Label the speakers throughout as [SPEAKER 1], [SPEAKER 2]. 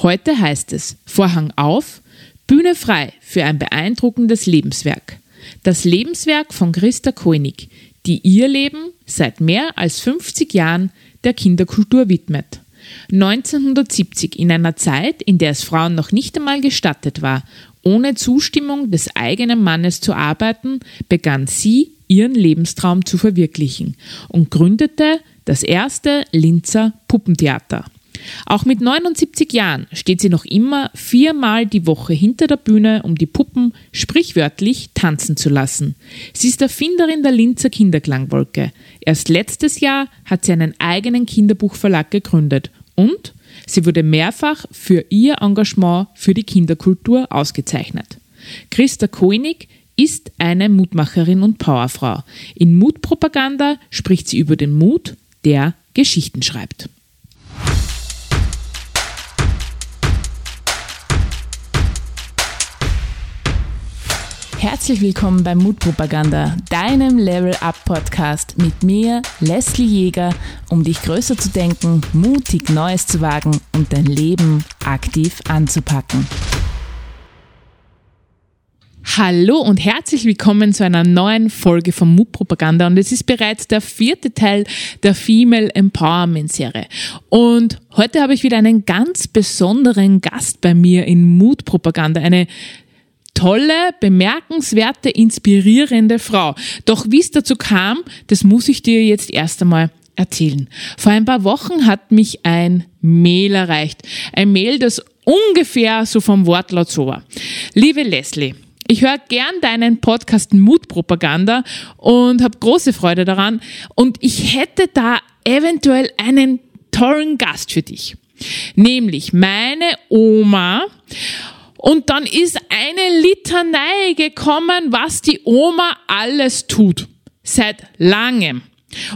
[SPEAKER 1] Heute heißt es Vorhang auf, Bühne frei für ein beeindruckendes Lebenswerk. Das Lebenswerk von Christa Koenig, die ihr Leben seit mehr als 50 Jahren der Kinderkultur widmet. 1970 in einer Zeit, in der es Frauen noch nicht einmal gestattet war, ohne Zustimmung des eigenen Mannes zu arbeiten, begann sie, ihren Lebenstraum zu verwirklichen und gründete das erste Linzer Puppentheater. Auch mit 79 Jahren steht sie noch immer viermal die Woche hinter der Bühne, um die Puppen sprichwörtlich tanzen zu lassen. Sie ist Erfinderin der Linzer Kinderklangwolke. Erst letztes Jahr hat sie einen eigenen Kinderbuchverlag gegründet und sie wurde mehrfach für ihr Engagement für die Kinderkultur ausgezeichnet. Christa Koenig ist eine Mutmacherin und Powerfrau. In Mutpropaganda spricht sie über den Mut, der Geschichten schreibt. Herzlich willkommen bei Mutpropaganda, deinem Level Up Podcast mit mir, Leslie Jäger, um dich größer zu denken, mutig Neues zu wagen und dein Leben aktiv anzupacken. Hallo und herzlich willkommen zu einer neuen Folge von Mutpropaganda und es ist bereits der vierte Teil der Female Empowerment Serie. Und heute habe ich wieder einen ganz besonderen Gast bei mir in Mutpropaganda, eine tolle, bemerkenswerte, inspirierende Frau. Doch wie es dazu kam, das muss ich dir jetzt erst einmal erzählen. Vor ein paar Wochen hat mich ein Mail erreicht. Ein Mail, das ungefähr so vom Wortlaut so war. Liebe Leslie, ich höre gern deinen Podcast Mutpropaganda und habe große Freude daran. Und ich hätte da eventuell einen tollen Gast für dich. Nämlich meine Oma. Und dann ist eine Litanei gekommen, was die Oma alles tut. Seit langem.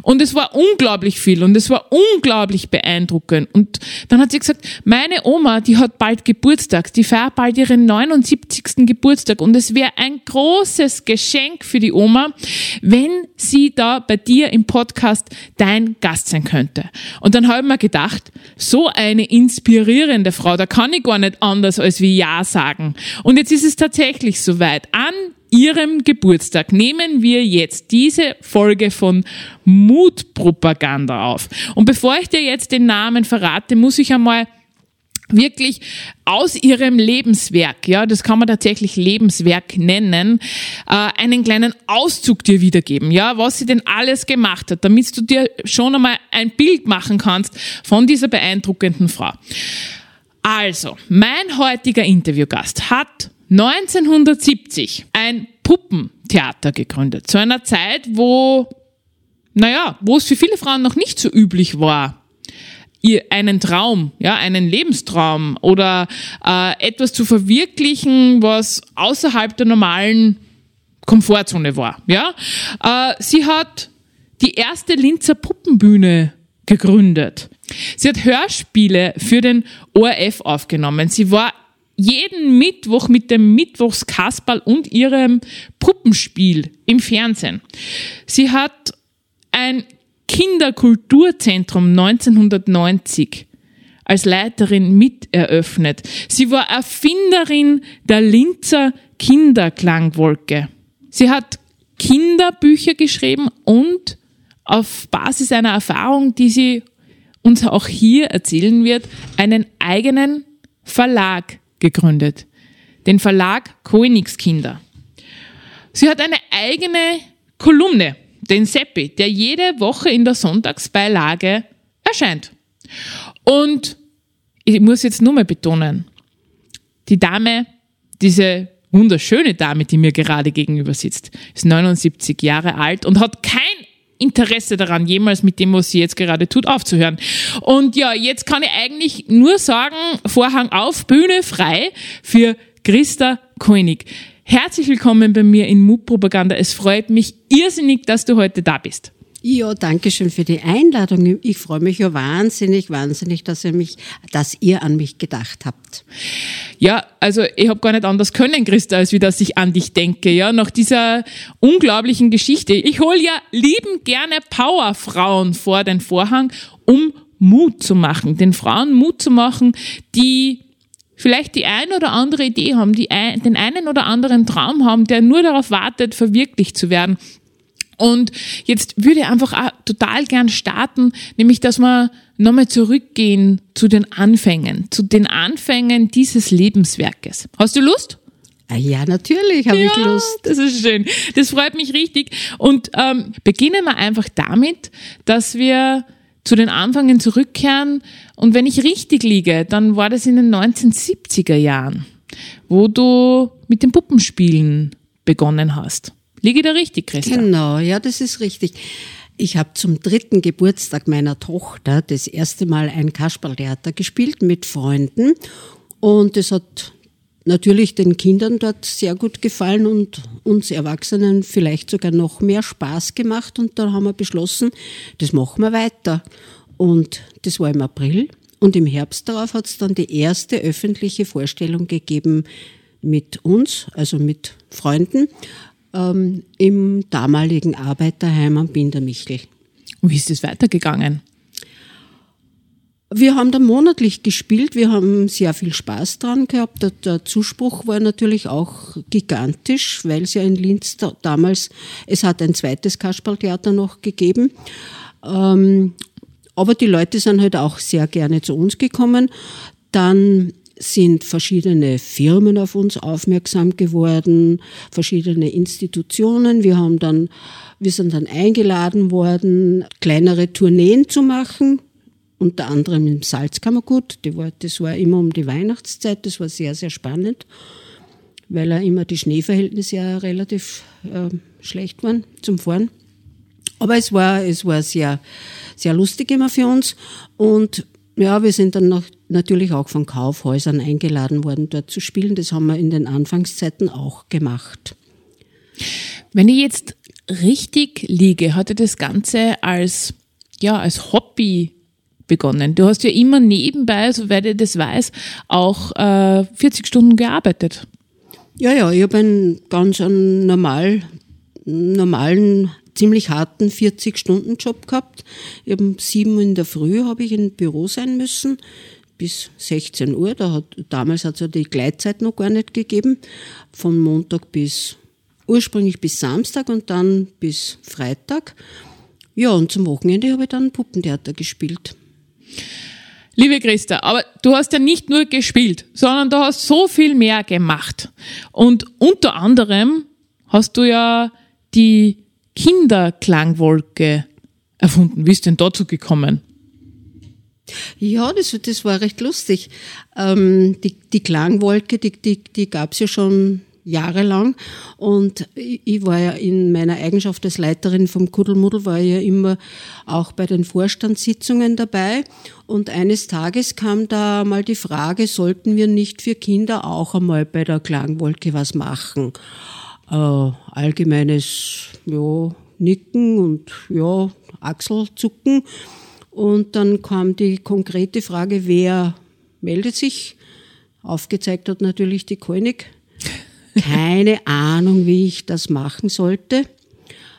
[SPEAKER 1] Und es war unglaublich viel und es war unglaublich beeindruckend. Und dann hat sie gesagt, meine Oma, die hat bald Geburtstag, die feiert bald ihren 79. Geburtstag und es wäre ein großes Geschenk für die Oma, wenn sie da bei dir im Podcast dein Gast sein könnte. Und dann habe ich mir gedacht, so eine inspirierende Frau, da kann ich gar nicht anders als wie Ja sagen. Und jetzt ist es tatsächlich soweit. An Ihrem Geburtstag nehmen wir jetzt diese Folge von Mutpropaganda auf. Und bevor ich dir jetzt den Namen verrate, muss ich einmal wirklich aus ihrem Lebenswerk, ja, das kann man tatsächlich Lebenswerk nennen, äh, einen kleinen Auszug dir wiedergeben, ja, was sie denn alles gemacht hat, damit du dir schon einmal ein Bild machen kannst von dieser beeindruckenden Frau. Also, mein heutiger Interviewgast hat 1970 ein Puppentheater gegründet. Zu einer Zeit, wo, naja, wo es für viele Frauen noch nicht so üblich war, ihr einen Traum, ja, einen Lebenstraum oder äh, etwas zu verwirklichen, was außerhalb der normalen Komfortzone war. Ja, äh, sie hat die erste Linzer Puppenbühne gegründet. Sie hat Hörspiele für den ORF aufgenommen. Sie war jeden Mittwoch mit dem Mittwochskasperl und ihrem Puppenspiel im Fernsehen. Sie hat ein Kinderkulturzentrum 1990 als Leiterin miteröffnet. Sie war Erfinderin der Linzer Kinderklangwolke. Sie hat Kinderbücher geschrieben und auf Basis einer Erfahrung, die sie uns auch hier erzählen wird, einen eigenen Verlag gegründet, den Verlag Königskinder. Sie hat eine eigene Kolumne, den Seppi, der jede Woche in der Sonntagsbeilage erscheint. Und ich muss jetzt nur mal betonen, die Dame, diese wunderschöne Dame, die mir gerade gegenüber sitzt, ist 79 Jahre alt und hat kein Interesse daran, jemals mit dem, was sie jetzt gerade tut, aufzuhören. Und ja, jetzt kann ich eigentlich nur sagen, Vorhang auf, Bühne frei für Christa Koenig. Herzlich willkommen bei mir in Mutpropaganda. Es freut mich irrsinnig, dass du heute da bist.
[SPEAKER 2] Ja, danke schön für die Einladung. Ich freue mich ja wahnsinnig, wahnsinnig, dass ihr mich, dass ihr an mich gedacht habt.
[SPEAKER 1] Ja, also ich habe gar nicht anders können, Christa, als wie dass ich an dich denke, ja, nach dieser unglaublichen Geschichte. Ich hole ja lieben gerne Powerfrauen vor den Vorhang, um Mut zu machen, den Frauen Mut zu machen, die vielleicht die ein oder andere Idee haben, die ein, den einen oder anderen Traum haben, der nur darauf wartet, verwirklicht zu werden. Und jetzt würde ich einfach auch total gern starten, nämlich dass wir nochmal zurückgehen zu den Anfängen, zu den Anfängen dieses Lebenswerkes. Hast du Lust?
[SPEAKER 2] Ah ja, natürlich habe ja, ich Lust.
[SPEAKER 1] Das ist schön. Das freut mich richtig. Und ähm, beginnen wir einfach damit, dass wir zu den Anfängen zurückkehren. Und wenn ich richtig liege, dann war das in den 1970er Jahren, wo du mit dem Puppenspielen begonnen hast. Liege da richtig, Christa?
[SPEAKER 2] Genau, ja, das ist richtig. Ich habe zum dritten Geburtstag meiner Tochter das erste Mal ein Kasperltheater gespielt mit Freunden und es hat natürlich den Kindern dort sehr gut gefallen und uns Erwachsenen vielleicht sogar noch mehr Spaß gemacht und dann haben wir beschlossen, das machen wir weiter. Und das war im April und im Herbst darauf hat es dann die erste öffentliche Vorstellung gegeben mit uns, also mit Freunden ähm, im damaligen Arbeiterheim am Bindermichel.
[SPEAKER 1] Wie ist es weitergegangen?
[SPEAKER 2] Wir haben da monatlich gespielt, wir haben sehr viel Spaß dran gehabt. Der, der Zuspruch war natürlich auch gigantisch, weil es ja in Linz da, damals, es hat ein zweites Kasperltheater noch gegeben. Ähm, aber die Leute sind halt auch sehr gerne zu uns gekommen. Dann sind verschiedene Firmen auf uns aufmerksam geworden, verschiedene Institutionen. Wir haben dann, wir sind dann eingeladen worden, kleinere Tourneen zu machen, unter anderem im Salzkammergut. Das war, immer um die Weihnachtszeit, das war sehr, sehr spannend, weil ja immer die Schneeverhältnisse ja relativ äh, schlecht waren zum Fahren. Aber es war, es war sehr, sehr lustig immer für uns und ja, wir sind dann noch, natürlich auch von Kaufhäusern eingeladen worden, dort zu spielen. Das haben wir in den Anfangszeiten auch gemacht.
[SPEAKER 1] Wenn ich jetzt richtig liege, hatte das Ganze als, ja, als Hobby begonnen. Du hast ja immer nebenbei, soweit ich das weiß, auch äh, 40 Stunden gearbeitet.
[SPEAKER 2] Ja, ja, ich habe einen ganz einen normal, normalen ziemlich harten 40-Stunden-Job gehabt. Ich um sieben in der Früh habe ich im Büro sein müssen bis 16 Uhr. Da hat, damals hat es ja die Gleitzeit noch gar nicht gegeben. Von Montag bis ursprünglich bis Samstag und dann bis Freitag. Ja, und zum Wochenende habe ich dann Puppentheater gespielt.
[SPEAKER 1] Liebe Christa, aber du hast ja nicht nur gespielt, sondern du hast so viel mehr gemacht. Und unter anderem hast du ja die Kinderklangwolke erfunden. Wie ist denn dazu gekommen?
[SPEAKER 2] Ja, das, das war recht lustig. Ähm, die, die Klangwolke, die, die, die gab es ja schon jahrelang und ich war ja in meiner Eigenschaft als Leiterin vom Kuddelmuddel war ja immer auch bei den Vorstandssitzungen dabei und eines Tages kam da mal die Frage, sollten wir nicht für Kinder auch einmal bei der Klangwolke was machen? äh, allgemeines ja, Nicken und ja, Achselzucken. Und dann kam die konkrete Frage, wer meldet sich? Aufgezeigt hat natürlich die König. Keine Ahnung, wie ich das machen sollte.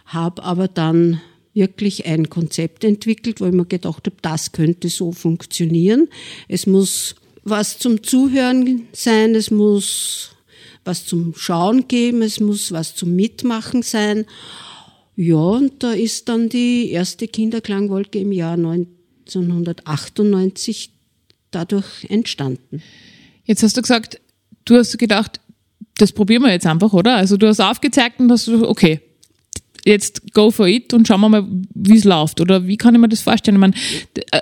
[SPEAKER 2] Habe aber dann wirklich ein Konzept entwickelt, wo ich mir gedacht habe, das könnte so funktionieren. Es muss was zum Zuhören sein, es muss was zum Schauen geben, es muss was zum Mitmachen sein. Ja, und da ist dann die erste Kinderklangwolke im Jahr 1998 dadurch entstanden.
[SPEAKER 1] Jetzt hast du gesagt, du hast gedacht, das probieren wir jetzt einfach, oder? Also du hast aufgezeigt und hast gesagt, okay, jetzt go for it und schauen wir mal, wie es läuft. Oder wie kann ich mir das vorstellen? Ich meine, äh,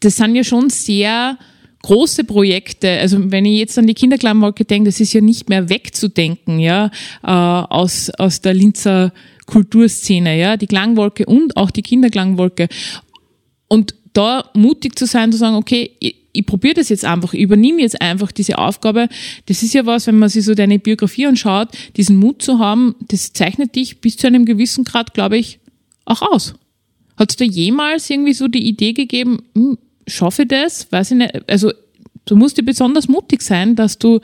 [SPEAKER 1] das sind ja schon sehr große Projekte, also wenn ich jetzt an die Kinderklangwolke denke, das ist ja nicht mehr wegzudenken, ja, äh, aus, aus der Linzer Kulturszene, ja, die Klangwolke und auch die Kinderklangwolke. Und da mutig zu sein, zu sagen, okay, ich, ich probiere das jetzt einfach, ich übernehme jetzt einfach diese Aufgabe. Das ist ja was, wenn man sich so deine Biografie anschaut, diesen Mut zu haben, das zeichnet dich bis zu einem gewissen Grad, glaube ich, auch aus. Hat es da jemals irgendwie so die Idee gegeben, hm, schaffe ich das? Weiß ich nicht. Also du musst dir besonders mutig sein, dass du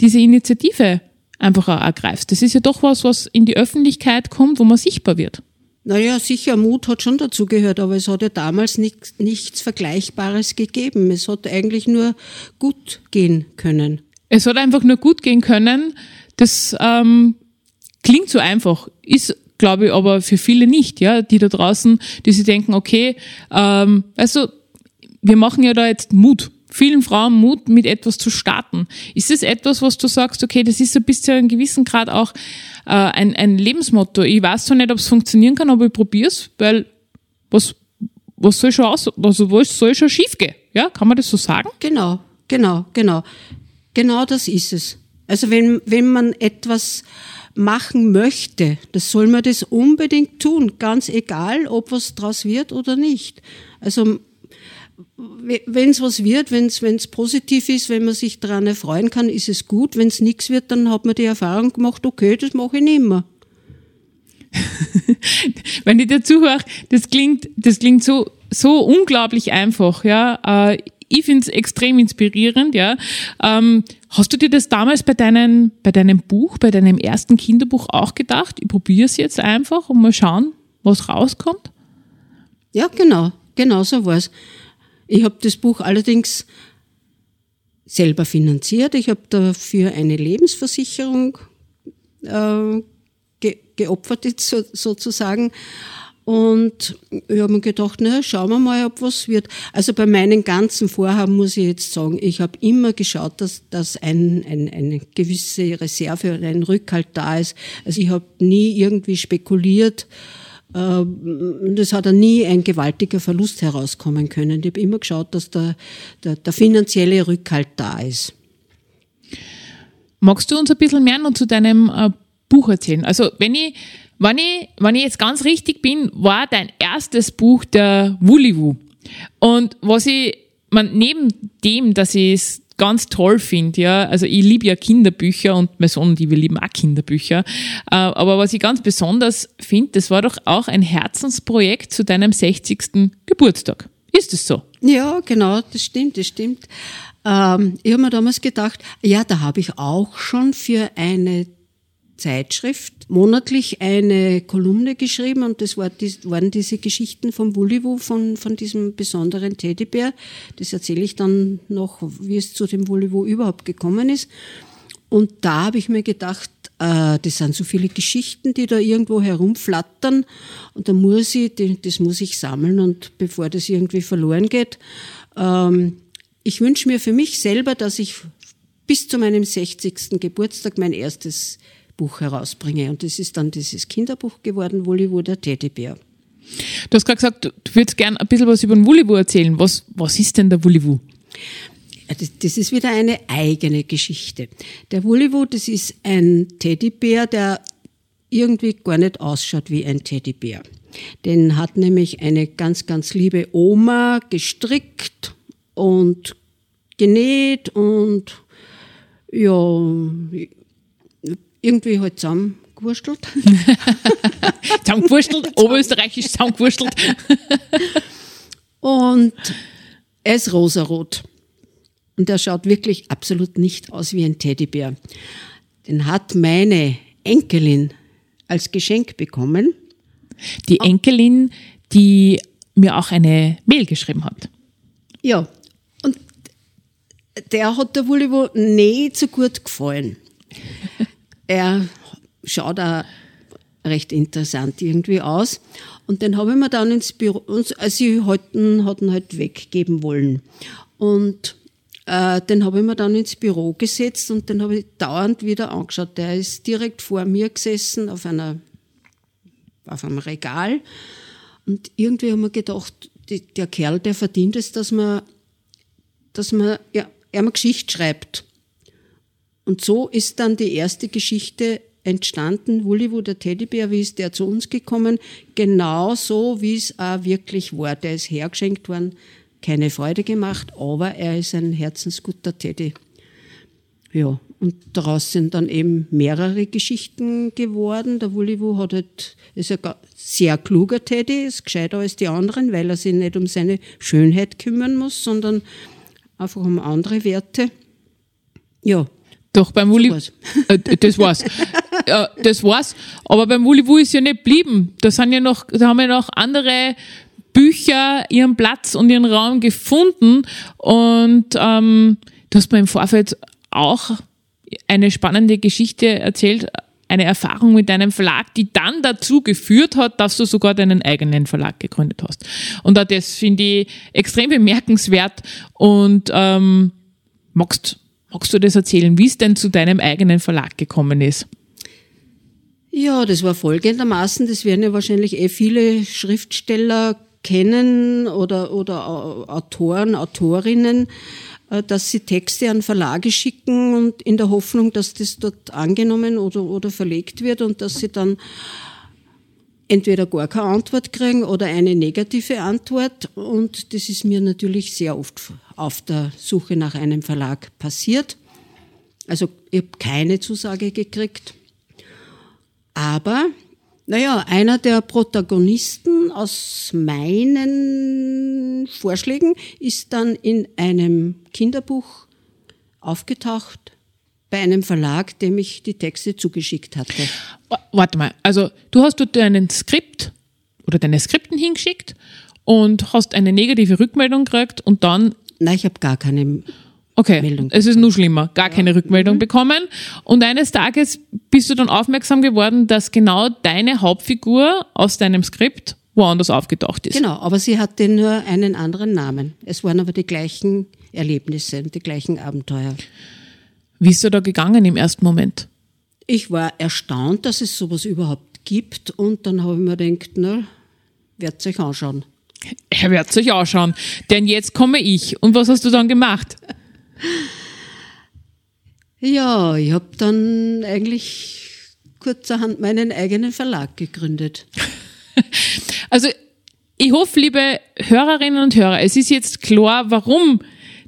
[SPEAKER 1] diese Initiative einfach auch ergreifst. Das ist ja doch was, was in die Öffentlichkeit kommt, wo man sichtbar wird.
[SPEAKER 2] Naja, sicher, Mut hat schon dazugehört, aber es hat ja damals nichts, nichts Vergleichbares gegeben. Es hat eigentlich nur gut gehen können.
[SPEAKER 1] Es hat einfach nur gut gehen können. Das ähm, klingt so einfach, ist glaube ich aber für viele nicht, ja, die da draußen, die sich denken, okay, ähm, also wir machen ja da jetzt Mut vielen Frauen Mut, mit etwas zu starten. Ist es etwas, was du sagst, okay, das ist so bis zu einem gewissen Grad auch äh, ein, ein Lebensmotto. Ich weiß zwar nicht, ob es funktionieren kann, aber ich probiere es, weil was, was soll schon aus, also was soll schon schief gehen? Ja, kann man das so sagen?
[SPEAKER 2] Genau, genau, genau. Genau das ist es. Also wenn, wenn man etwas machen möchte, das soll man das unbedingt tun, ganz egal, ob was draus wird oder nicht. Also wenn es was wird, wenn es positiv ist, wenn man sich daran erfreuen kann, ist es gut. Wenn es nichts wird, dann hat man die Erfahrung gemacht, okay, das mache ich nicht mehr.
[SPEAKER 1] wenn ich dir zuhöre, das klingt, das klingt so, so unglaublich einfach, ja. Äh, ich finde es extrem inspirierend, ja. Ähm, hast du dir das damals bei, deinen, bei deinem Buch, bei deinem ersten Kinderbuch auch gedacht? Ich probiere es jetzt einfach und mal schauen, was rauskommt?
[SPEAKER 2] Ja, genau, genau so war es. Ich habe das Buch allerdings selber finanziert. Ich habe dafür eine Lebensversicherung äh, ge geopfert, so, sozusagen. Und ich habe mir gedacht, na, schauen wir mal, ob was wird. Also bei meinen ganzen Vorhaben muss ich jetzt sagen, ich habe immer geschaut, dass, dass ein, ein, eine gewisse Reserve oder ein Rückhalt da ist. Also ich habe nie irgendwie spekuliert, das hat dann nie ein gewaltiger Verlust herauskommen können. Ich habe immer geschaut, dass der, der, der finanzielle Rückhalt da ist.
[SPEAKER 1] Magst du uns ein bisschen mehr noch zu deinem äh, Buch erzählen? Also wenn ich, wenn ich, wenn ich jetzt ganz richtig bin, war dein erstes Buch der Wulliwu. Und was ich, man, neben dem, dass ich es ganz toll finde, ja, also ich liebe ja Kinderbücher und mein Sohn und ich, wir lieben auch Kinderbücher, äh, aber was ich ganz besonders finde, das war doch auch ein Herzensprojekt zu deinem 60. Geburtstag. Ist es so?
[SPEAKER 2] Ja, genau, das stimmt, das stimmt. Ähm, ich habe mir damals gedacht, ja, da habe ich auch schon für eine Zeitschrift monatlich eine Kolumne geschrieben und das war, waren diese Geschichten vom Wulliwu, von, von diesem besonderen Teddybär. Das erzähle ich dann noch, wie es zu dem Wulliwu überhaupt gekommen ist. Und da habe ich mir gedacht, äh, das sind so viele Geschichten, die da irgendwo herumflattern und da muss ich, das muss ich sammeln und bevor das irgendwie verloren geht, ähm, ich wünsche mir für mich selber, dass ich bis zu meinem 60. Geburtstag mein erstes Buch herausbringe. Und das ist dann dieses Kinderbuch geworden, Wulliwu, der Teddybär.
[SPEAKER 1] Du hast gerade gesagt, du würdest gerne ein bisschen was über den Wulliwu erzählen. Was, was ist denn der Wulliwu?
[SPEAKER 2] Das ist wieder eine eigene Geschichte. Der Wulliwu, das ist ein Teddybär, der irgendwie gar nicht ausschaut wie ein Teddybär. Den hat nämlich eine ganz, ganz liebe Oma gestrickt und genäht und ja, irgendwie halt zusammengewurstelt.
[SPEAKER 1] zusammengewurstelt, oberösterreichisch zusammengewurstelt.
[SPEAKER 2] und er ist rosarot. Und er schaut wirklich absolut nicht aus wie ein Teddybär. Den hat meine Enkelin als Geschenk bekommen.
[SPEAKER 1] Die Enkelin, die mir auch eine Mail geschrieben hat.
[SPEAKER 2] Ja, und der hat der Wulliwo nicht so gut gefallen. Er schaut auch recht interessant irgendwie aus. Und den habe ich mir dann ins Büro, also sie hatten, hatten halt weggeben wollen. Und äh, den habe ich mir dann ins Büro gesetzt und den habe ich dauernd wieder angeschaut. Der ist direkt vor mir gesessen auf einer, auf einem Regal. Und irgendwie haben wir gedacht, die, der Kerl, der verdient es, dass man, dass man, ja, er mal Geschichte schreibt. Und so ist dann die erste Geschichte entstanden, Wulliwu, der Teddybär, wie ist der zu uns gekommen? Genau so, wie es auch wirklich war. Der ist hergeschenkt worden, keine Freude gemacht, aber er ist ein herzensguter Teddy. Ja, und daraus sind dann eben mehrere Geschichten geworden. Der Wulliwu hat halt, ist ein sehr kluger Teddy, ist gescheiter als die anderen, weil er sich nicht um seine Schönheit kümmern muss, sondern einfach um andere Werte. Ja,
[SPEAKER 1] doch, beim war's. Äh, das war's. Ja, das war's. Aber beim Wuliwu ist ja nicht blieben. Da sind ja noch, da haben ja noch andere Bücher ihren Platz und ihren Raum gefunden. Und ähm, du hast mir im Vorfeld auch eine spannende Geschichte erzählt, eine Erfahrung mit deinem Verlag, die dann dazu geführt hat, dass du sogar deinen eigenen Verlag gegründet hast. Und auch das finde ich extrem bemerkenswert. Und ähm, magst, magst du das erzählen, wie es denn zu deinem eigenen Verlag gekommen ist?
[SPEAKER 2] Ja, das war folgendermaßen, das werden ja wahrscheinlich eh viele Schriftsteller kennen oder, oder Autoren, Autorinnen, äh, dass sie Texte an Verlage schicken und in der Hoffnung, dass das dort angenommen oder, oder verlegt wird und dass sie dann entweder gar keine Antwort kriegen oder eine negative Antwort. Und das ist mir natürlich sehr oft auf der Suche nach einem Verlag passiert. Also ich habe keine Zusage gekriegt. Aber naja, einer der Protagonisten aus meinen Vorschlägen ist dann in einem Kinderbuch aufgetaucht bei einem Verlag, dem ich die Texte zugeschickt hatte.
[SPEAKER 1] Warte mal, also du hast dort deinen Skript oder deine Skripten hingeschickt und hast eine negative Rückmeldung gekriegt und dann.
[SPEAKER 2] Nein, ich habe gar keine
[SPEAKER 1] Okay, Meldung es ist nur schlimmer, gar ja. keine Rückmeldung mhm. bekommen. Und eines Tages bist du dann aufmerksam geworden, dass genau deine Hauptfigur aus deinem Skript woanders aufgetaucht ist.
[SPEAKER 2] Genau, aber sie hatte nur einen anderen Namen. Es waren aber die gleichen Erlebnisse und die gleichen Abenteuer.
[SPEAKER 1] Wie ist du da gegangen im ersten Moment?
[SPEAKER 2] Ich war erstaunt, dass es sowas überhaupt gibt und dann habe ich mir gedacht, na, werdet euch anschauen.
[SPEAKER 1] Er wird sich anschauen, denn jetzt komme ich. Und was hast du dann gemacht?
[SPEAKER 2] Ja, ich habe dann eigentlich kurzerhand meinen eigenen Verlag gegründet.
[SPEAKER 1] Also ich hoffe, liebe Hörerinnen und Hörer, es ist jetzt klar, warum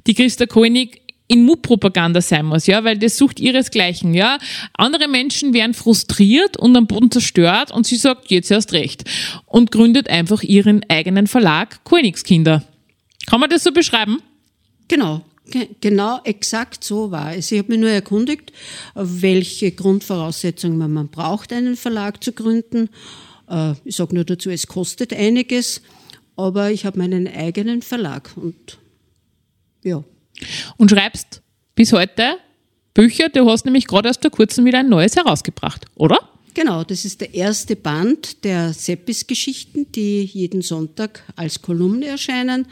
[SPEAKER 1] die Christa Koenig in Mutpropaganda sein muss, ja, weil das sucht ihresgleichen, ja. Andere Menschen werden frustriert und am Boden zerstört und sie sagt, jetzt erst recht und gründet einfach ihren eigenen Verlag Königskinder. Kann man das so beschreiben?
[SPEAKER 2] Genau. Genau, exakt so war es. Ich habe mich nur erkundigt, welche Grundvoraussetzungen man braucht, einen Verlag zu gründen. Äh, ich sage nur dazu, es kostet einiges, aber ich habe meinen eigenen Verlag und ja.
[SPEAKER 1] Und schreibst bis heute Bücher, du hast nämlich gerade erst vor kurzem wieder ein neues herausgebracht, oder?
[SPEAKER 2] Genau, das ist der erste Band der Seppis-Geschichten, die jeden Sonntag als Kolumne erscheinen.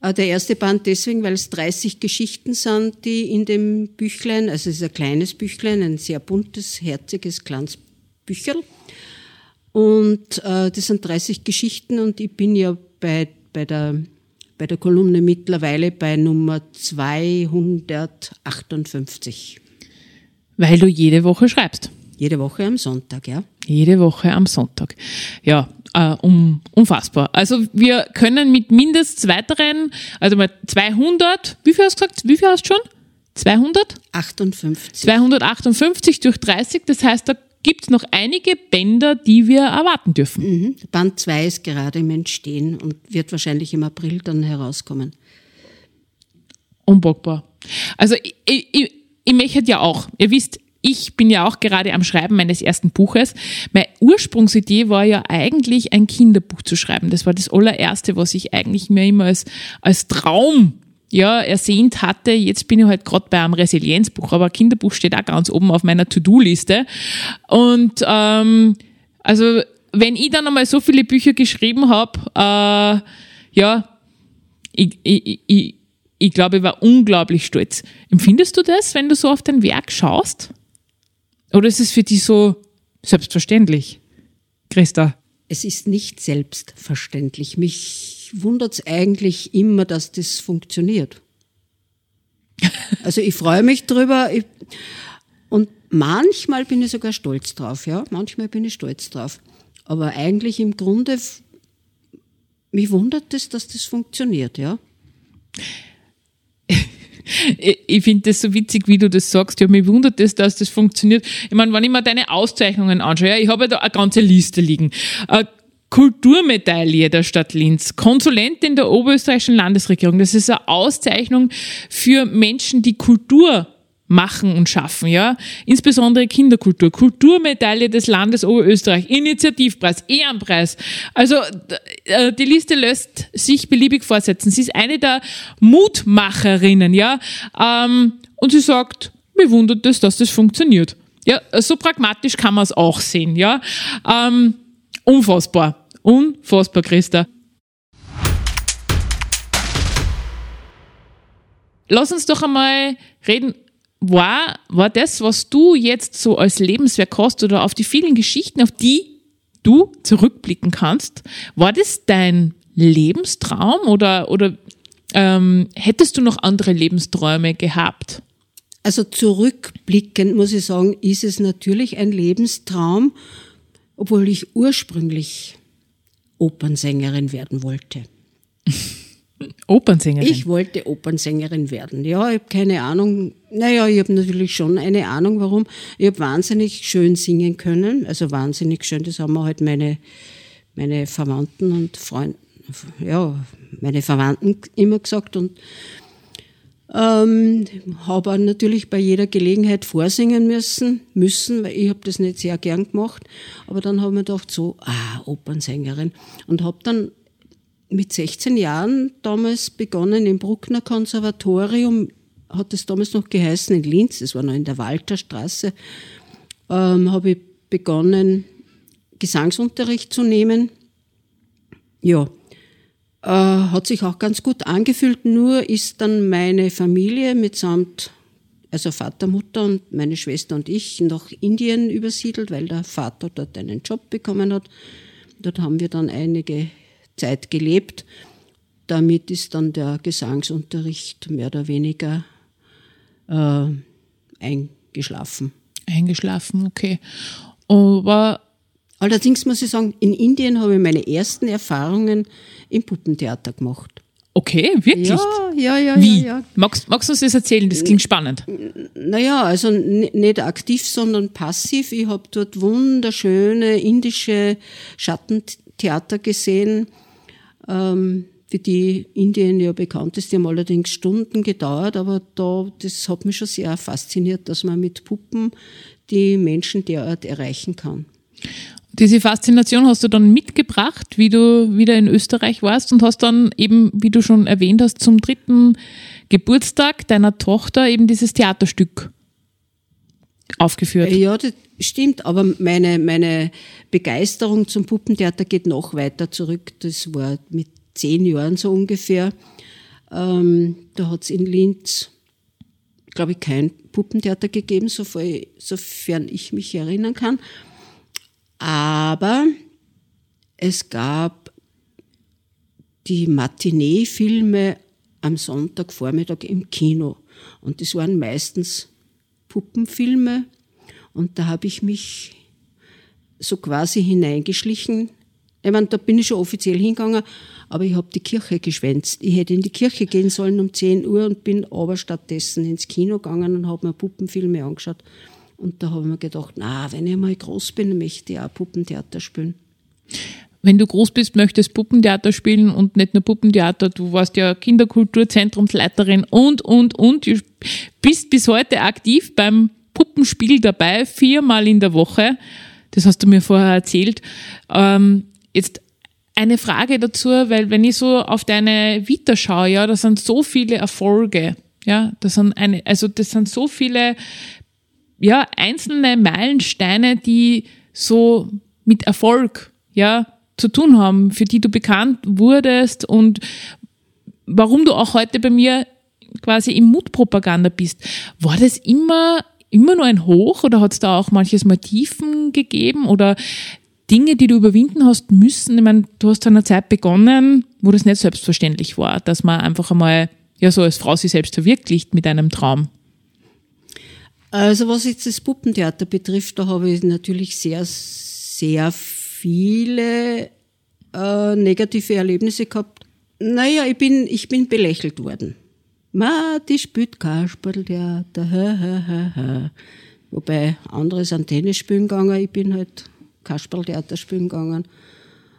[SPEAKER 2] Äh, der erste Band deswegen, weil es 30 Geschichten sind, die in dem Büchlein, also es ist ein kleines Büchlein, ein sehr buntes, herziges, kleines Bücherl. Und äh, das sind 30 Geschichten und ich bin ja bei, bei, der, bei der Kolumne mittlerweile bei Nummer 258.
[SPEAKER 1] Weil du jede Woche schreibst.
[SPEAKER 2] Jede Woche am Sonntag, ja.
[SPEAKER 1] Jede Woche am Sonntag. Ja, äh, um, unfassbar. Also wir können mit mindestens weiteren, also mal 200, wie viel hast du gesagt? Wie viel hast du schon? 200?
[SPEAKER 2] 58.
[SPEAKER 1] 258 durch 30, das heißt, da gibt es noch einige Bänder, die wir erwarten dürfen.
[SPEAKER 2] Mhm. Band 2 ist gerade im Entstehen und wird wahrscheinlich im April dann herauskommen.
[SPEAKER 1] Unbockbar. Also ich, ich, ich möchte ja auch, ihr wisst, ich bin ja auch gerade am Schreiben meines ersten Buches. Meine Ursprungsidee war ja eigentlich ein Kinderbuch zu schreiben. Das war das allererste, was ich eigentlich mir immer als, als Traum ja, ersehnt hatte. Jetzt bin ich halt gerade bei einem Resilienzbuch, aber ein Kinderbuch steht auch ganz oben auf meiner To-Do-Liste. Und ähm, also wenn ich dann einmal so viele Bücher geschrieben habe, äh, ja, ich, ich, ich, ich glaube, ich war unglaublich stolz. Empfindest du das, wenn du so auf dein Werk schaust? Oder ist es für dich so selbstverständlich, Christa?
[SPEAKER 2] Es ist nicht selbstverständlich. Mich wundert es eigentlich immer, dass das funktioniert. Also ich freue mich drüber. Ich, und manchmal bin ich sogar stolz drauf, ja. Manchmal bin ich stolz drauf. Aber eigentlich im Grunde, mich wundert es, dass das funktioniert, ja
[SPEAKER 1] ich finde das so witzig, wie du das sagst. Ich habe mich wundert, das, dass das funktioniert. Ich meine, wenn ich mir deine Auszeichnungen anschaue, ja, ich habe ja da eine ganze Liste liegen. Eine Kulturmedaille der Stadt Linz, Konsulentin der oberösterreichischen Landesregierung. Das ist eine Auszeichnung für Menschen, die Kultur machen und schaffen, ja. Insbesondere Kinderkultur, Kulturmedaille des Landes Oberösterreich, Initiativpreis, Ehrenpreis. Also äh, die Liste lässt sich beliebig fortsetzen. Sie ist eine der Mutmacherinnen, ja. Ähm, und sie sagt, mir wundert es, dass das funktioniert. Ja, so pragmatisch kann man es auch sehen, ja. Ähm, unfassbar. Unfassbar, Christa. Lass uns doch einmal reden war, war das, was du jetzt so als Lebenswerk hast oder auf die vielen Geschichten, auf die du zurückblicken kannst, war das dein Lebenstraum oder, oder ähm, hättest du noch andere Lebensträume gehabt?
[SPEAKER 2] Also zurückblickend muss ich sagen, ist es natürlich ein Lebenstraum, obwohl ich ursprünglich Opernsängerin werden wollte.
[SPEAKER 1] Opernsängerin?
[SPEAKER 2] Ich wollte Opernsängerin werden. Ja, ich habe keine Ahnung. Naja, ich habe natürlich schon eine Ahnung, warum. Ich habe wahnsinnig schön singen können. Also wahnsinnig schön, das haben mir halt meine, meine Verwandten und Freunde, ja, meine Verwandten immer gesagt. Und ähm, habe natürlich bei jeder Gelegenheit vorsingen müssen, müssen, weil ich habe das nicht sehr gern gemacht. Aber dann habe ich mir gedacht, so, ah, Opernsängerin. Und habe dann mit 16 Jahren damals begonnen im Bruckner Konservatorium, hat es damals noch geheißen in Linz, das war noch in der Walterstraße, ähm, habe ich begonnen, Gesangsunterricht zu nehmen. Ja, äh, hat sich auch ganz gut angefühlt, nur ist dann meine Familie mitsamt, also Vater, Mutter und meine Schwester und ich nach Indien übersiedelt, weil der Vater dort einen Job bekommen hat. Dort haben wir dann einige Zeit gelebt. Damit ist dann der Gesangsunterricht mehr oder weniger äh, eingeschlafen.
[SPEAKER 1] Eingeschlafen, okay. Aber
[SPEAKER 2] Allerdings muss ich sagen, in Indien habe ich meine ersten Erfahrungen im Puppentheater gemacht.
[SPEAKER 1] Okay, wirklich? Ja,
[SPEAKER 2] ja, ja.
[SPEAKER 1] Wie?
[SPEAKER 2] Ja, ja.
[SPEAKER 1] Magst, magst du uns das erzählen? Das klingt spannend.
[SPEAKER 2] Naja, also nicht aktiv, sondern passiv. Ich habe dort wunderschöne indische Schattentheater gesehen ähm, für die Indien ja bekannt ist. Die haben allerdings Stunden gedauert, aber da, das hat mich schon sehr fasziniert, dass man mit Puppen die Menschen derart erreichen kann.
[SPEAKER 1] Diese Faszination hast du dann mitgebracht, wie du wieder in Österreich warst und hast dann eben, wie du schon erwähnt hast, zum dritten Geburtstag deiner Tochter eben dieses Theaterstück aufgeführt.
[SPEAKER 2] Ja, das stimmt, aber meine, meine Begeisterung zum Puppentheater geht noch weiter zurück. Das war mit zehn Jahren so ungefähr. Ähm, da hat es in Linz, glaube ich, kein Puppentheater gegeben, sofern ich mich erinnern kann. Aber es gab die Matinee-Filme am Sonntagvormittag im Kino. Und das waren meistens Puppenfilme und da habe ich mich so quasi hineingeschlichen. Ich meine, da bin ich schon offiziell hingegangen, aber ich habe die Kirche geschwänzt. Ich hätte in die Kirche gehen sollen um 10 Uhr und bin aber stattdessen ins Kino gegangen und habe mir Puppenfilme angeschaut. Und da habe ich mir gedacht, na, wenn ich mal groß bin, möchte ich auch Puppentheater spielen.
[SPEAKER 1] Wenn du groß bist, möchtest Puppentheater spielen und nicht nur Puppentheater, du warst ja Kinderkulturzentrumsleiterin und, und, und. Du bist bis heute aktiv beim Puppenspiel dabei, viermal in der Woche. Das hast du mir vorher erzählt. Ähm, jetzt eine Frage dazu, weil wenn ich so auf deine Vita schaue, ja, da sind so viele Erfolge. Ja, das sind eine, also das sind so viele, ja, einzelne Meilensteine, die so mit Erfolg, ja, zu tun haben, für die du bekannt wurdest und warum du auch heute bei mir quasi im Mutpropaganda bist. War das immer immer nur ein Hoch oder hat es da auch manches Mal Tiefen gegeben oder Dinge, die du überwinden hast müssen? Ich meine, du hast zu einer Zeit begonnen, wo das nicht selbstverständlich war, dass man einfach einmal ja so als Frau sich selbst verwirklicht mit einem Traum.
[SPEAKER 2] Also was jetzt das Puppentheater betrifft, da habe ich natürlich sehr, sehr viele äh, negative Erlebnisse gehabt. Naja, ich bin, ich bin belächelt worden. Ma, die spielt Kasperltheater, ha, ha, ha, ha. Wobei andere sind Tennis spielen gegangen, ich bin halt Kasperltheater spielen gegangen.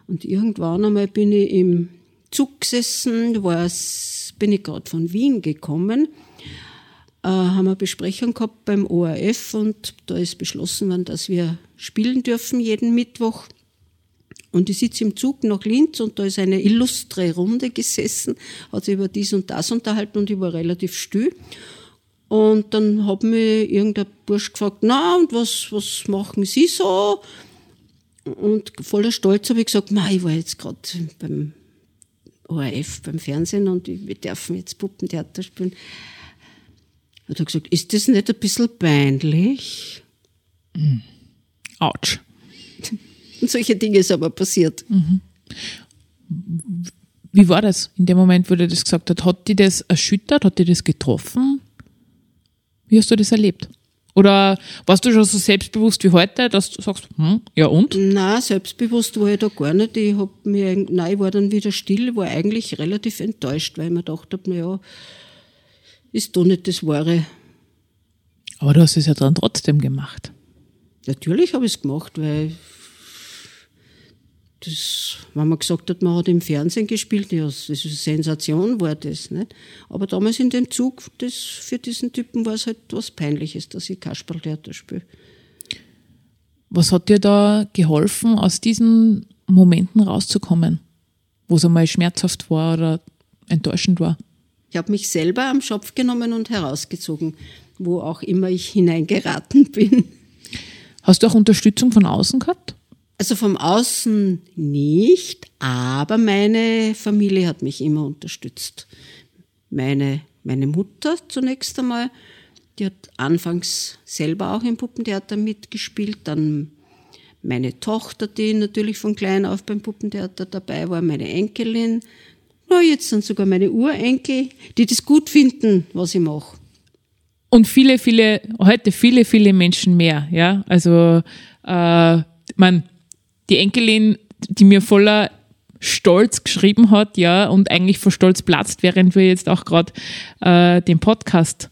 [SPEAKER 2] Und irgendwann einmal bin ich im Zug gesessen, war's, bin ich gerade von Wien gekommen. Äh, haben wir Besprechung gehabt beim ORF und da ist beschlossen worden, dass wir spielen dürfen jeden Mittwoch. Und ich sitze im Zug nach Linz und da ist eine illustre Runde gesessen, hat sich über dies und das unterhalten und ich war relativ still. Und dann hat mich irgendein Bursch gefragt, na, und was, was machen Sie so? Und voller Stolz habe ich gesagt, Ma, ich war jetzt gerade beim ORF, beim Fernsehen und wir dürfen jetzt Puppentheater spielen. Hat er gesagt, ist das nicht ein bisschen peinlich?
[SPEAKER 1] Mhm. Autsch.
[SPEAKER 2] Und solche Dinge ist aber passiert. Mhm.
[SPEAKER 1] Wie war das in dem Moment, wo er das gesagt hat? Hat die das erschüttert? Hat die das getroffen? Wie hast du das erlebt? Oder warst du schon so selbstbewusst wie heute, dass du sagst, hm, ja und?
[SPEAKER 2] Nein, selbstbewusst war ich da gar nicht. Ich, hab mir, nein, ich war dann wieder still, war eigentlich relativ enttäuscht, weil ich mir gedacht habe, naja, ist doch nicht das Wahre.
[SPEAKER 1] Aber du hast es ja dann trotzdem gemacht.
[SPEAKER 2] Natürlich habe ich es gemacht, weil das, wenn man gesagt hat, man hat im Fernsehen gespielt, ja, das ist eine Sensation war das, nicht? Aber damals in dem Zug, das, für diesen Typen war es halt was Peinliches, dass ich Kasperltheater spiele.
[SPEAKER 1] Was hat dir da geholfen, aus diesen Momenten rauszukommen, wo es einmal schmerzhaft war oder enttäuschend war?
[SPEAKER 2] Ich habe mich selber am Schopf genommen und herausgezogen, wo auch immer ich hineingeraten bin.
[SPEAKER 1] Hast du auch Unterstützung von außen gehabt?
[SPEAKER 2] Also vom Außen nicht, aber meine Familie hat mich immer unterstützt. Meine, meine Mutter zunächst einmal, die hat anfangs selber auch im Puppentheater mitgespielt, dann meine Tochter, die natürlich von klein auf beim Puppentheater dabei war, meine Enkelin, na, jetzt sind sogar meine Urenkel, die das gut finden, was ich mache.
[SPEAKER 1] Und viele, viele, heute viele, viele Menschen mehr, ja. Also, äh, man, die Enkelin, die mir voller Stolz geschrieben hat, ja, und eigentlich vor Stolz platzt, während wir jetzt auch gerade äh, den Podcast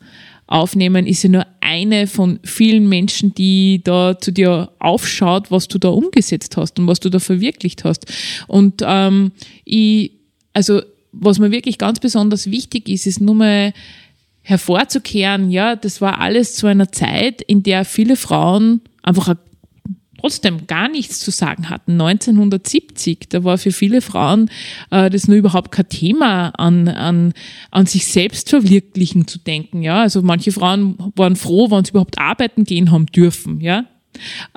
[SPEAKER 1] aufnehmen, ist ja nur eine von vielen Menschen, die da zu dir aufschaut, was du da umgesetzt hast und was du da verwirklicht hast. Und ähm, ich, also was mir wirklich ganz besonders wichtig ist, ist nur mal hervorzukehren, ja, das war alles zu einer Zeit, in der viele Frauen einfach trotzdem gar nichts zu sagen hatten. 1970, da war für viele Frauen äh, das nur überhaupt kein Thema, an, an, an sich selbst verwirklichen zu denken. Ja, also manche Frauen waren froh, wenn sie überhaupt arbeiten gehen haben dürfen. Ja,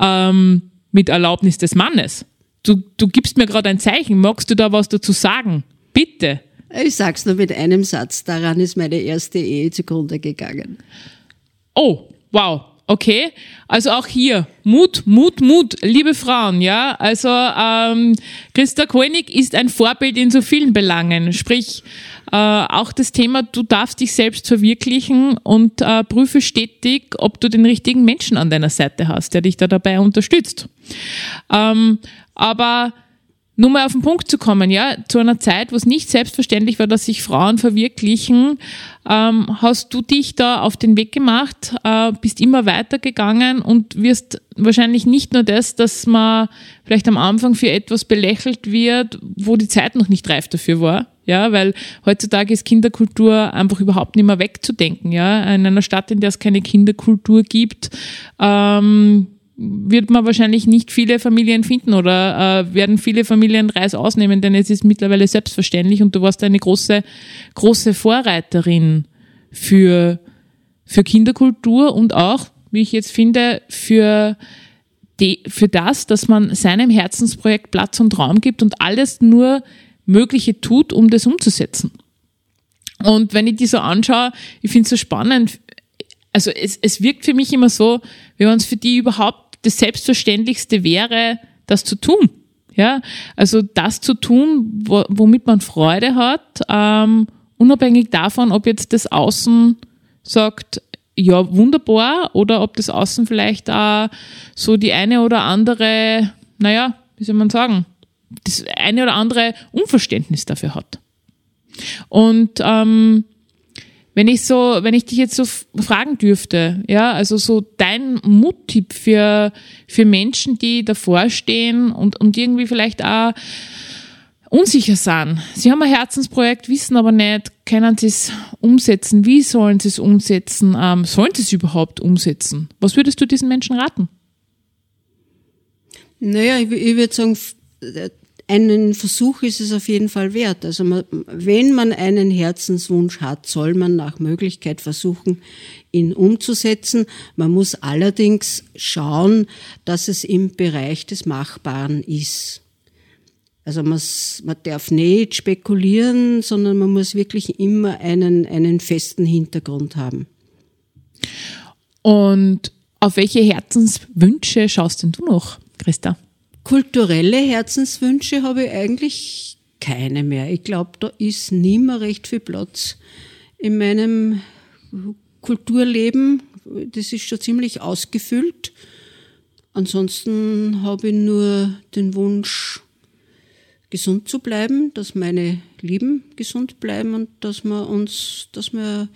[SPEAKER 1] ähm, mit Erlaubnis des Mannes. Du, du gibst mir gerade ein Zeichen. Magst du da was dazu sagen? Bitte.
[SPEAKER 2] Ich sag's nur mit einem Satz. Daran ist meine erste Ehe zugrunde gegangen.
[SPEAKER 1] Oh, wow. Okay, also auch hier Mut, Mut, Mut, liebe Frauen, ja. Also ähm, Christa Koenig ist ein Vorbild in so vielen Belangen. Sprich, äh, auch das Thema, du darfst dich selbst verwirklichen und äh, prüfe stetig, ob du den richtigen Menschen an deiner Seite hast, der dich da dabei unterstützt. Ähm, aber nur mal auf den Punkt zu kommen, ja, zu einer Zeit, wo es nicht selbstverständlich war, dass sich Frauen verwirklichen, ähm, hast du dich da auf den Weg gemacht, äh, bist immer weitergegangen und wirst wahrscheinlich nicht nur das, dass man vielleicht am Anfang für etwas belächelt wird, wo die Zeit noch nicht reif dafür war, ja, weil heutzutage ist Kinderkultur einfach überhaupt nicht mehr wegzudenken, ja, in einer Stadt, in der es keine Kinderkultur gibt, ähm, wird man wahrscheinlich nicht viele Familien finden oder äh, werden viele Familien Reis ausnehmen, denn es ist mittlerweile selbstverständlich und du warst eine große, große Vorreiterin für, für Kinderkultur und auch, wie ich jetzt finde, für, die, für das, dass man seinem Herzensprojekt Platz und Raum gibt und alles nur Mögliche tut, um das umzusetzen. Und wenn ich die so anschaue, ich finde es so spannend, also es, es wirkt für mich immer so, wie wenn es für die überhaupt das Selbstverständlichste wäre, das zu tun. Ja, also das zu tun, wo, womit man Freude hat, ähm, unabhängig davon, ob jetzt das Außen sagt, ja, wunderbar, oder ob das Außen vielleicht auch so die eine oder andere, naja, wie soll man sagen, das eine oder andere Unverständnis dafür hat. Und ähm, wenn ich so, wenn ich dich jetzt so fragen dürfte, ja, also so dein Muttipp für, für Menschen, die davor stehen und, und irgendwie vielleicht auch unsicher sind. Sie haben ein Herzensprojekt, wissen aber nicht, können sie es umsetzen, wie sollen sie es umsetzen, ähm, sollen sie es überhaupt umsetzen? Was würdest du diesen Menschen raten?
[SPEAKER 2] Naja, ich, ich würde sagen, einen Versuch ist es auf jeden Fall wert. Also man, wenn man einen Herzenswunsch hat, soll man nach Möglichkeit versuchen, ihn umzusetzen. Man muss allerdings schauen, dass es im Bereich des Machbaren ist. Also man, man darf nicht spekulieren, sondern man muss wirklich immer einen, einen festen Hintergrund haben.
[SPEAKER 1] Und auf welche Herzenswünsche schaust denn du noch, Christa?
[SPEAKER 2] Kulturelle Herzenswünsche habe ich eigentlich keine mehr. Ich glaube, da ist nie mehr recht viel Platz in meinem Kulturleben. Das ist schon ziemlich ausgefüllt. Ansonsten habe ich nur den Wunsch, gesund zu bleiben, dass meine Lieben gesund bleiben und dass wir uns, dass wir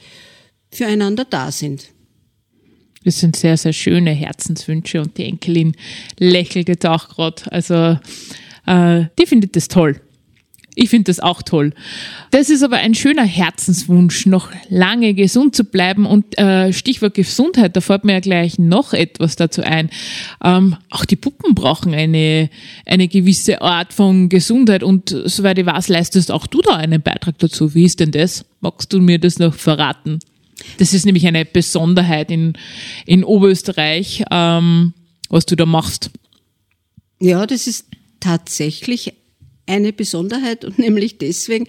[SPEAKER 2] füreinander da sind.
[SPEAKER 1] Das sind sehr, sehr schöne Herzenswünsche und die Enkelin lächelt jetzt auch gerade. Also äh, die findet das toll. Ich finde das auch toll. Das ist aber ein schöner Herzenswunsch, noch lange gesund zu bleiben. Und äh, Stichwort Gesundheit, da fällt mir ja gleich noch etwas dazu ein. Ähm, auch die Puppen brauchen eine, eine gewisse Art von Gesundheit. Und soweit ich weiß, leistest auch du da einen Beitrag dazu. Wie ist denn das? Magst du mir das noch verraten? Das ist nämlich eine Besonderheit in, in Oberösterreich, ähm, was du da machst.
[SPEAKER 2] Ja, das ist tatsächlich eine Besonderheit und nämlich deswegen,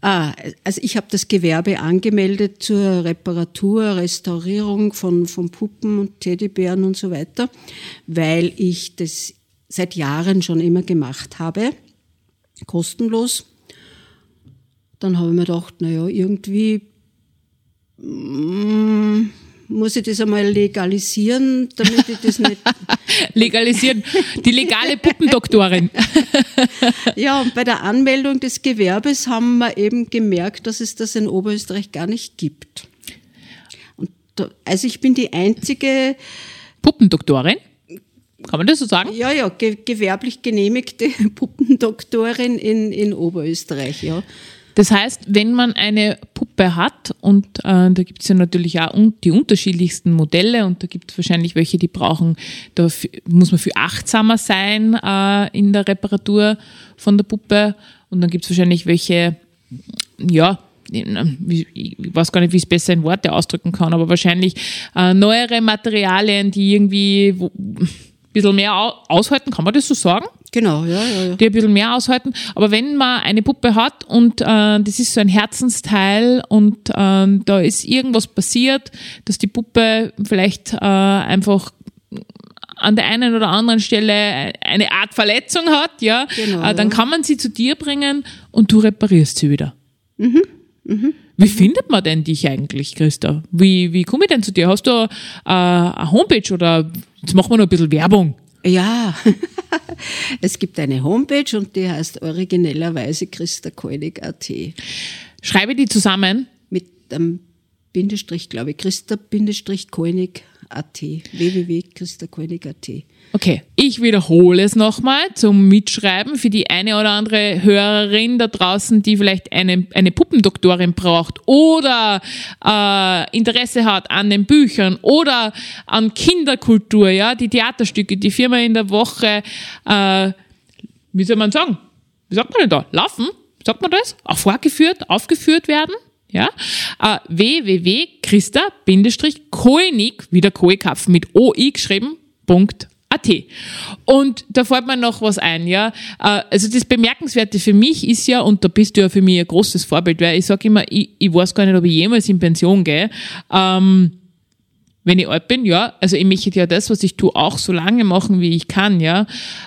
[SPEAKER 2] ah, also ich habe das Gewerbe angemeldet zur Reparatur, Restaurierung von, von Puppen und Teddybären und so weiter, weil ich das seit Jahren schon immer gemacht habe, kostenlos. Dann habe ich mir gedacht, naja, irgendwie Mm, muss ich das einmal legalisieren, damit ich das nicht.
[SPEAKER 1] legalisieren. Die legale Puppendoktorin.
[SPEAKER 2] ja, und bei der Anmeldung des Gewerbes haben wir eben gemerkt, dass es das in Oberösterreich gar nicht gibt. Und da, also ich bin die einzige
[SPEAKER 1] Puppendoktorin. Kann man das so sagen?
[SPEAKER 2] Ja, ja, ge gewerblich genehmigte Puppendoktorin in, in Oberösterreich, ja.
[SPEAKER 1] Das heißt, wenn man eine Puppe hat, und äh, da gibt es ja natürlich auch un die unterschiedlichsten Modelle und da gibt es wahrscheinlich welche, die brauchen, da muss man viel achtsamer sein äh, in der Reparatur von der Puppe und dann gibt es wahrscheinlich welche, ja, ich weiß gar nicht, wie ich es besser in Worte ausdrücken kann, aber wahrscheinlich äh, neuere Materialien, die irgendwie ein bisschen mehr aushalten, kann man das so sagen?
[SPEAKER 2] Genau, ja, ja, ja.
[SPEAKER 1] Die ein bisschen mehr aushalten. Aber wenn man eine Puppe hat und äh, das ist so ein Herzensteil und äh, da ist irgendwas passiert, dass die Puppe vielleicht äh, einfach an der einen oder anderen Stelle eine Art Verletzung hat, ja, genau, äh, dann kann man sie zu dir bringen und du reparierst sie wieder. Mhm. Mhm. Wie findet man denn dich eigentlich, Christa? Wie, wie komme ich denn zu dir? Hast du äh, eine Homepage oder jetzt machen wir noch ein bisschen Werbung?
[SPEAKER 2] Ja, es gibt eine Homepage und die heißt originellerweise christakoenig.at.
[SPEAKER 1] Schreibe die zusammen?
[SPEAKER 2] Mit einem Bindestrich, glaube ich, christa-koenig.at, www.christakoenig.at.
[SPEAKER 1] Okay, ich wiederhole es nochmal zum Mitschreiben für die eine oder andere Hörerin da draußen, die vielleicht eine, eine Puppendoktorin braucht oder äh, Interesse hat an den Büchern oder an Kinderkultur, ja, die Theaterstücke, die Firma in der Woche, äh, wie soll man sagen? Wie sagt man denn da? Laufen? Sagt man das? Auch vorgeführt, aufgeführt werden? Ja, äh, www.christa-koenig, wieder Koekapf mit OI geschrieben, Punkt AT. Und da fällt mir noch was ein, ja. Äh, also das Bemerkenswerte für mich ist ja, und da bist du ja für mich ein großes Vorbild, weil ich sage immer, ich, ich weiß gar nicht, ob ich jemals in Pension gehe. Ähm, wenn ich alt bin, ja, also ich möchte ja das, was ich tue, auch so lange machen, wie ich kann, ja.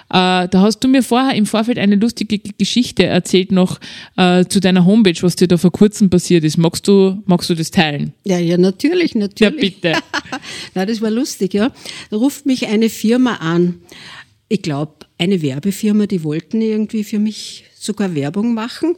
[SPEAKER 1] Äh, da hast du mir vorher im Vorfeld eine lustige Geschichte erzählt noch äh, zu deiner Homepage, was dir da vor kurzem passiert ist. Magst du, magst du das teilen?
[SPEAKER 2] Ja, ja, natürlich, natürlich. Ja, bitte. Na, das war lustig, ja. Da ruft mich eine Firma an. Ich glaube, eine Werbefirma, die wollten irgendwie für mich sogar Werbung machen.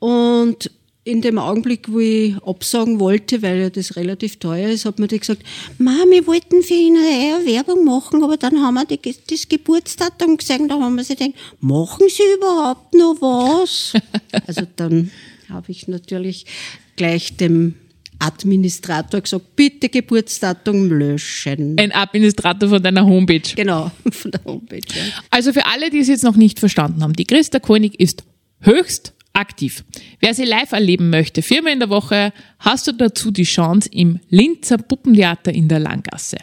[SPEAKER 2] Und in dem Augenblick, wo ich absagen wollte, weil ja das relativ teuer ist, hat mir die gesagt, Mama, wir wollten für ihn eine Werbung machen, aber dann haben wir die, das Geburtsdatum gesehen, da haben wir sich gedacht, machen Sie überhaupt noch was? also dann habe ich natürlich gleich dem Administrator gesagt, bitte Geburtsdatum löschen.
[SPEAKER 1] Ein Administrator von deiner Homepage.
[SPEAKER 2] Genau, von der Homepage. Ja.
[SPEAKER 1] Also für alle, die es jetzt noch nicht verstanden haben, die Christa Koenig ist höchst aktiv. Wer sie live erleben möchte, viermal in der Woche, hast du dazu die Chance im Linzer Puppentheater in der Langgasse.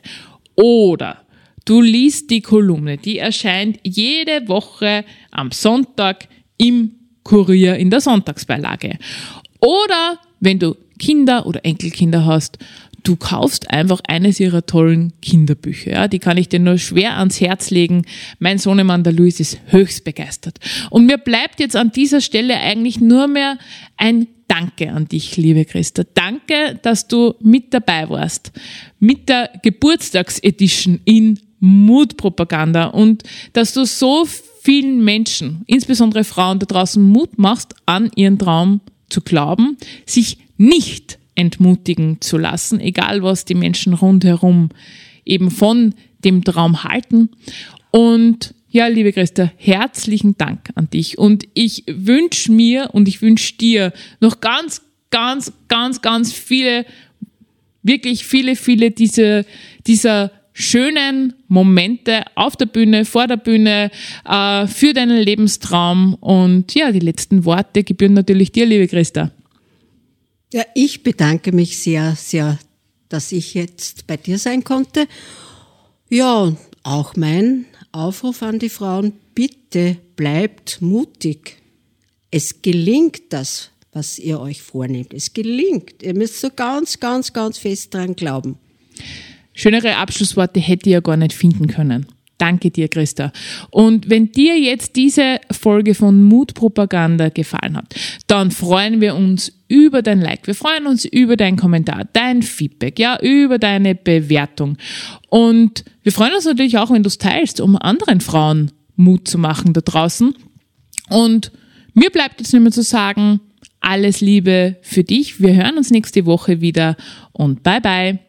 [SPEAKER 1] Oder du liest die Kolumne, die erscheint jede Woche am Sonntag im Kurier in der Sonntagsbeilage. Oder wenn du Kinder oder Enkelkinder hast, du kaufst einfach eines ihrer tollen Kinderbücher. Ja, die kann ich dir nur schwer ans Herz legen. Mein Sohnemann, der Luis, ist höchst begeistert. Und mir bleibt jetzt an dieser Stelle eigentlich nur mehr ein Danke an dich, liebe Christa. Danke, dass du mit dabei warst. Mit der Geburtstagsedition in Mutpropaganda und dass du so vielen Menschen, insbesondere Frauen da draußen, Mut machst, an ihren Traum zu glauben, sich nicht entmutigen zu lassen, egal was die Menschen rundherum eben von dem Traum halten. Und ja, liebe Christa, herzlichen Dank an dich. Und ich wünsche mir und ich wünsche dir noch ganz, ganz, ganz, ganz viele, wirklich viele, viele diese, dieser schönen Momente auf der Bühne, vor der Bühne, äh, für deinen Lebenstraum. Und ja, die letzten Worte gebühren natürlich dir, liebe Christa.
[SPEAKER 2] Ja, ich bedanke mich sehr, sehr, dass ich jetzt bei dir sein konnte. Ja, auch mein Aufruf an die Frauen, bitte bleibt mutig. Es gelingt das, was ihr euch vornehmt. Es gelingt. Ihr müsst so ganz, ganz, ganz fest dran glauben.
[SPEAKER 1] Schönere Abschlussworte hätte ich ja gar nicht finden können. Danke dir, Christa. Und wenn dir jetzt diese Folge von Mutpropaganda gefallen hat, dann freuen wir uns über dein Like. Wir freuen uns über deinen Kommentar, dein Feedback, ja, über deine Bewertung. Und wir freuen uns natürlich auch, wenn du es teilst, um anderen Frauen Mut zu machen da draußen. Und mir bleibt jetzt nur mehr zu sagen, alles Liebe für dich. Wir hören uns nächste Woche wieder und bye bye.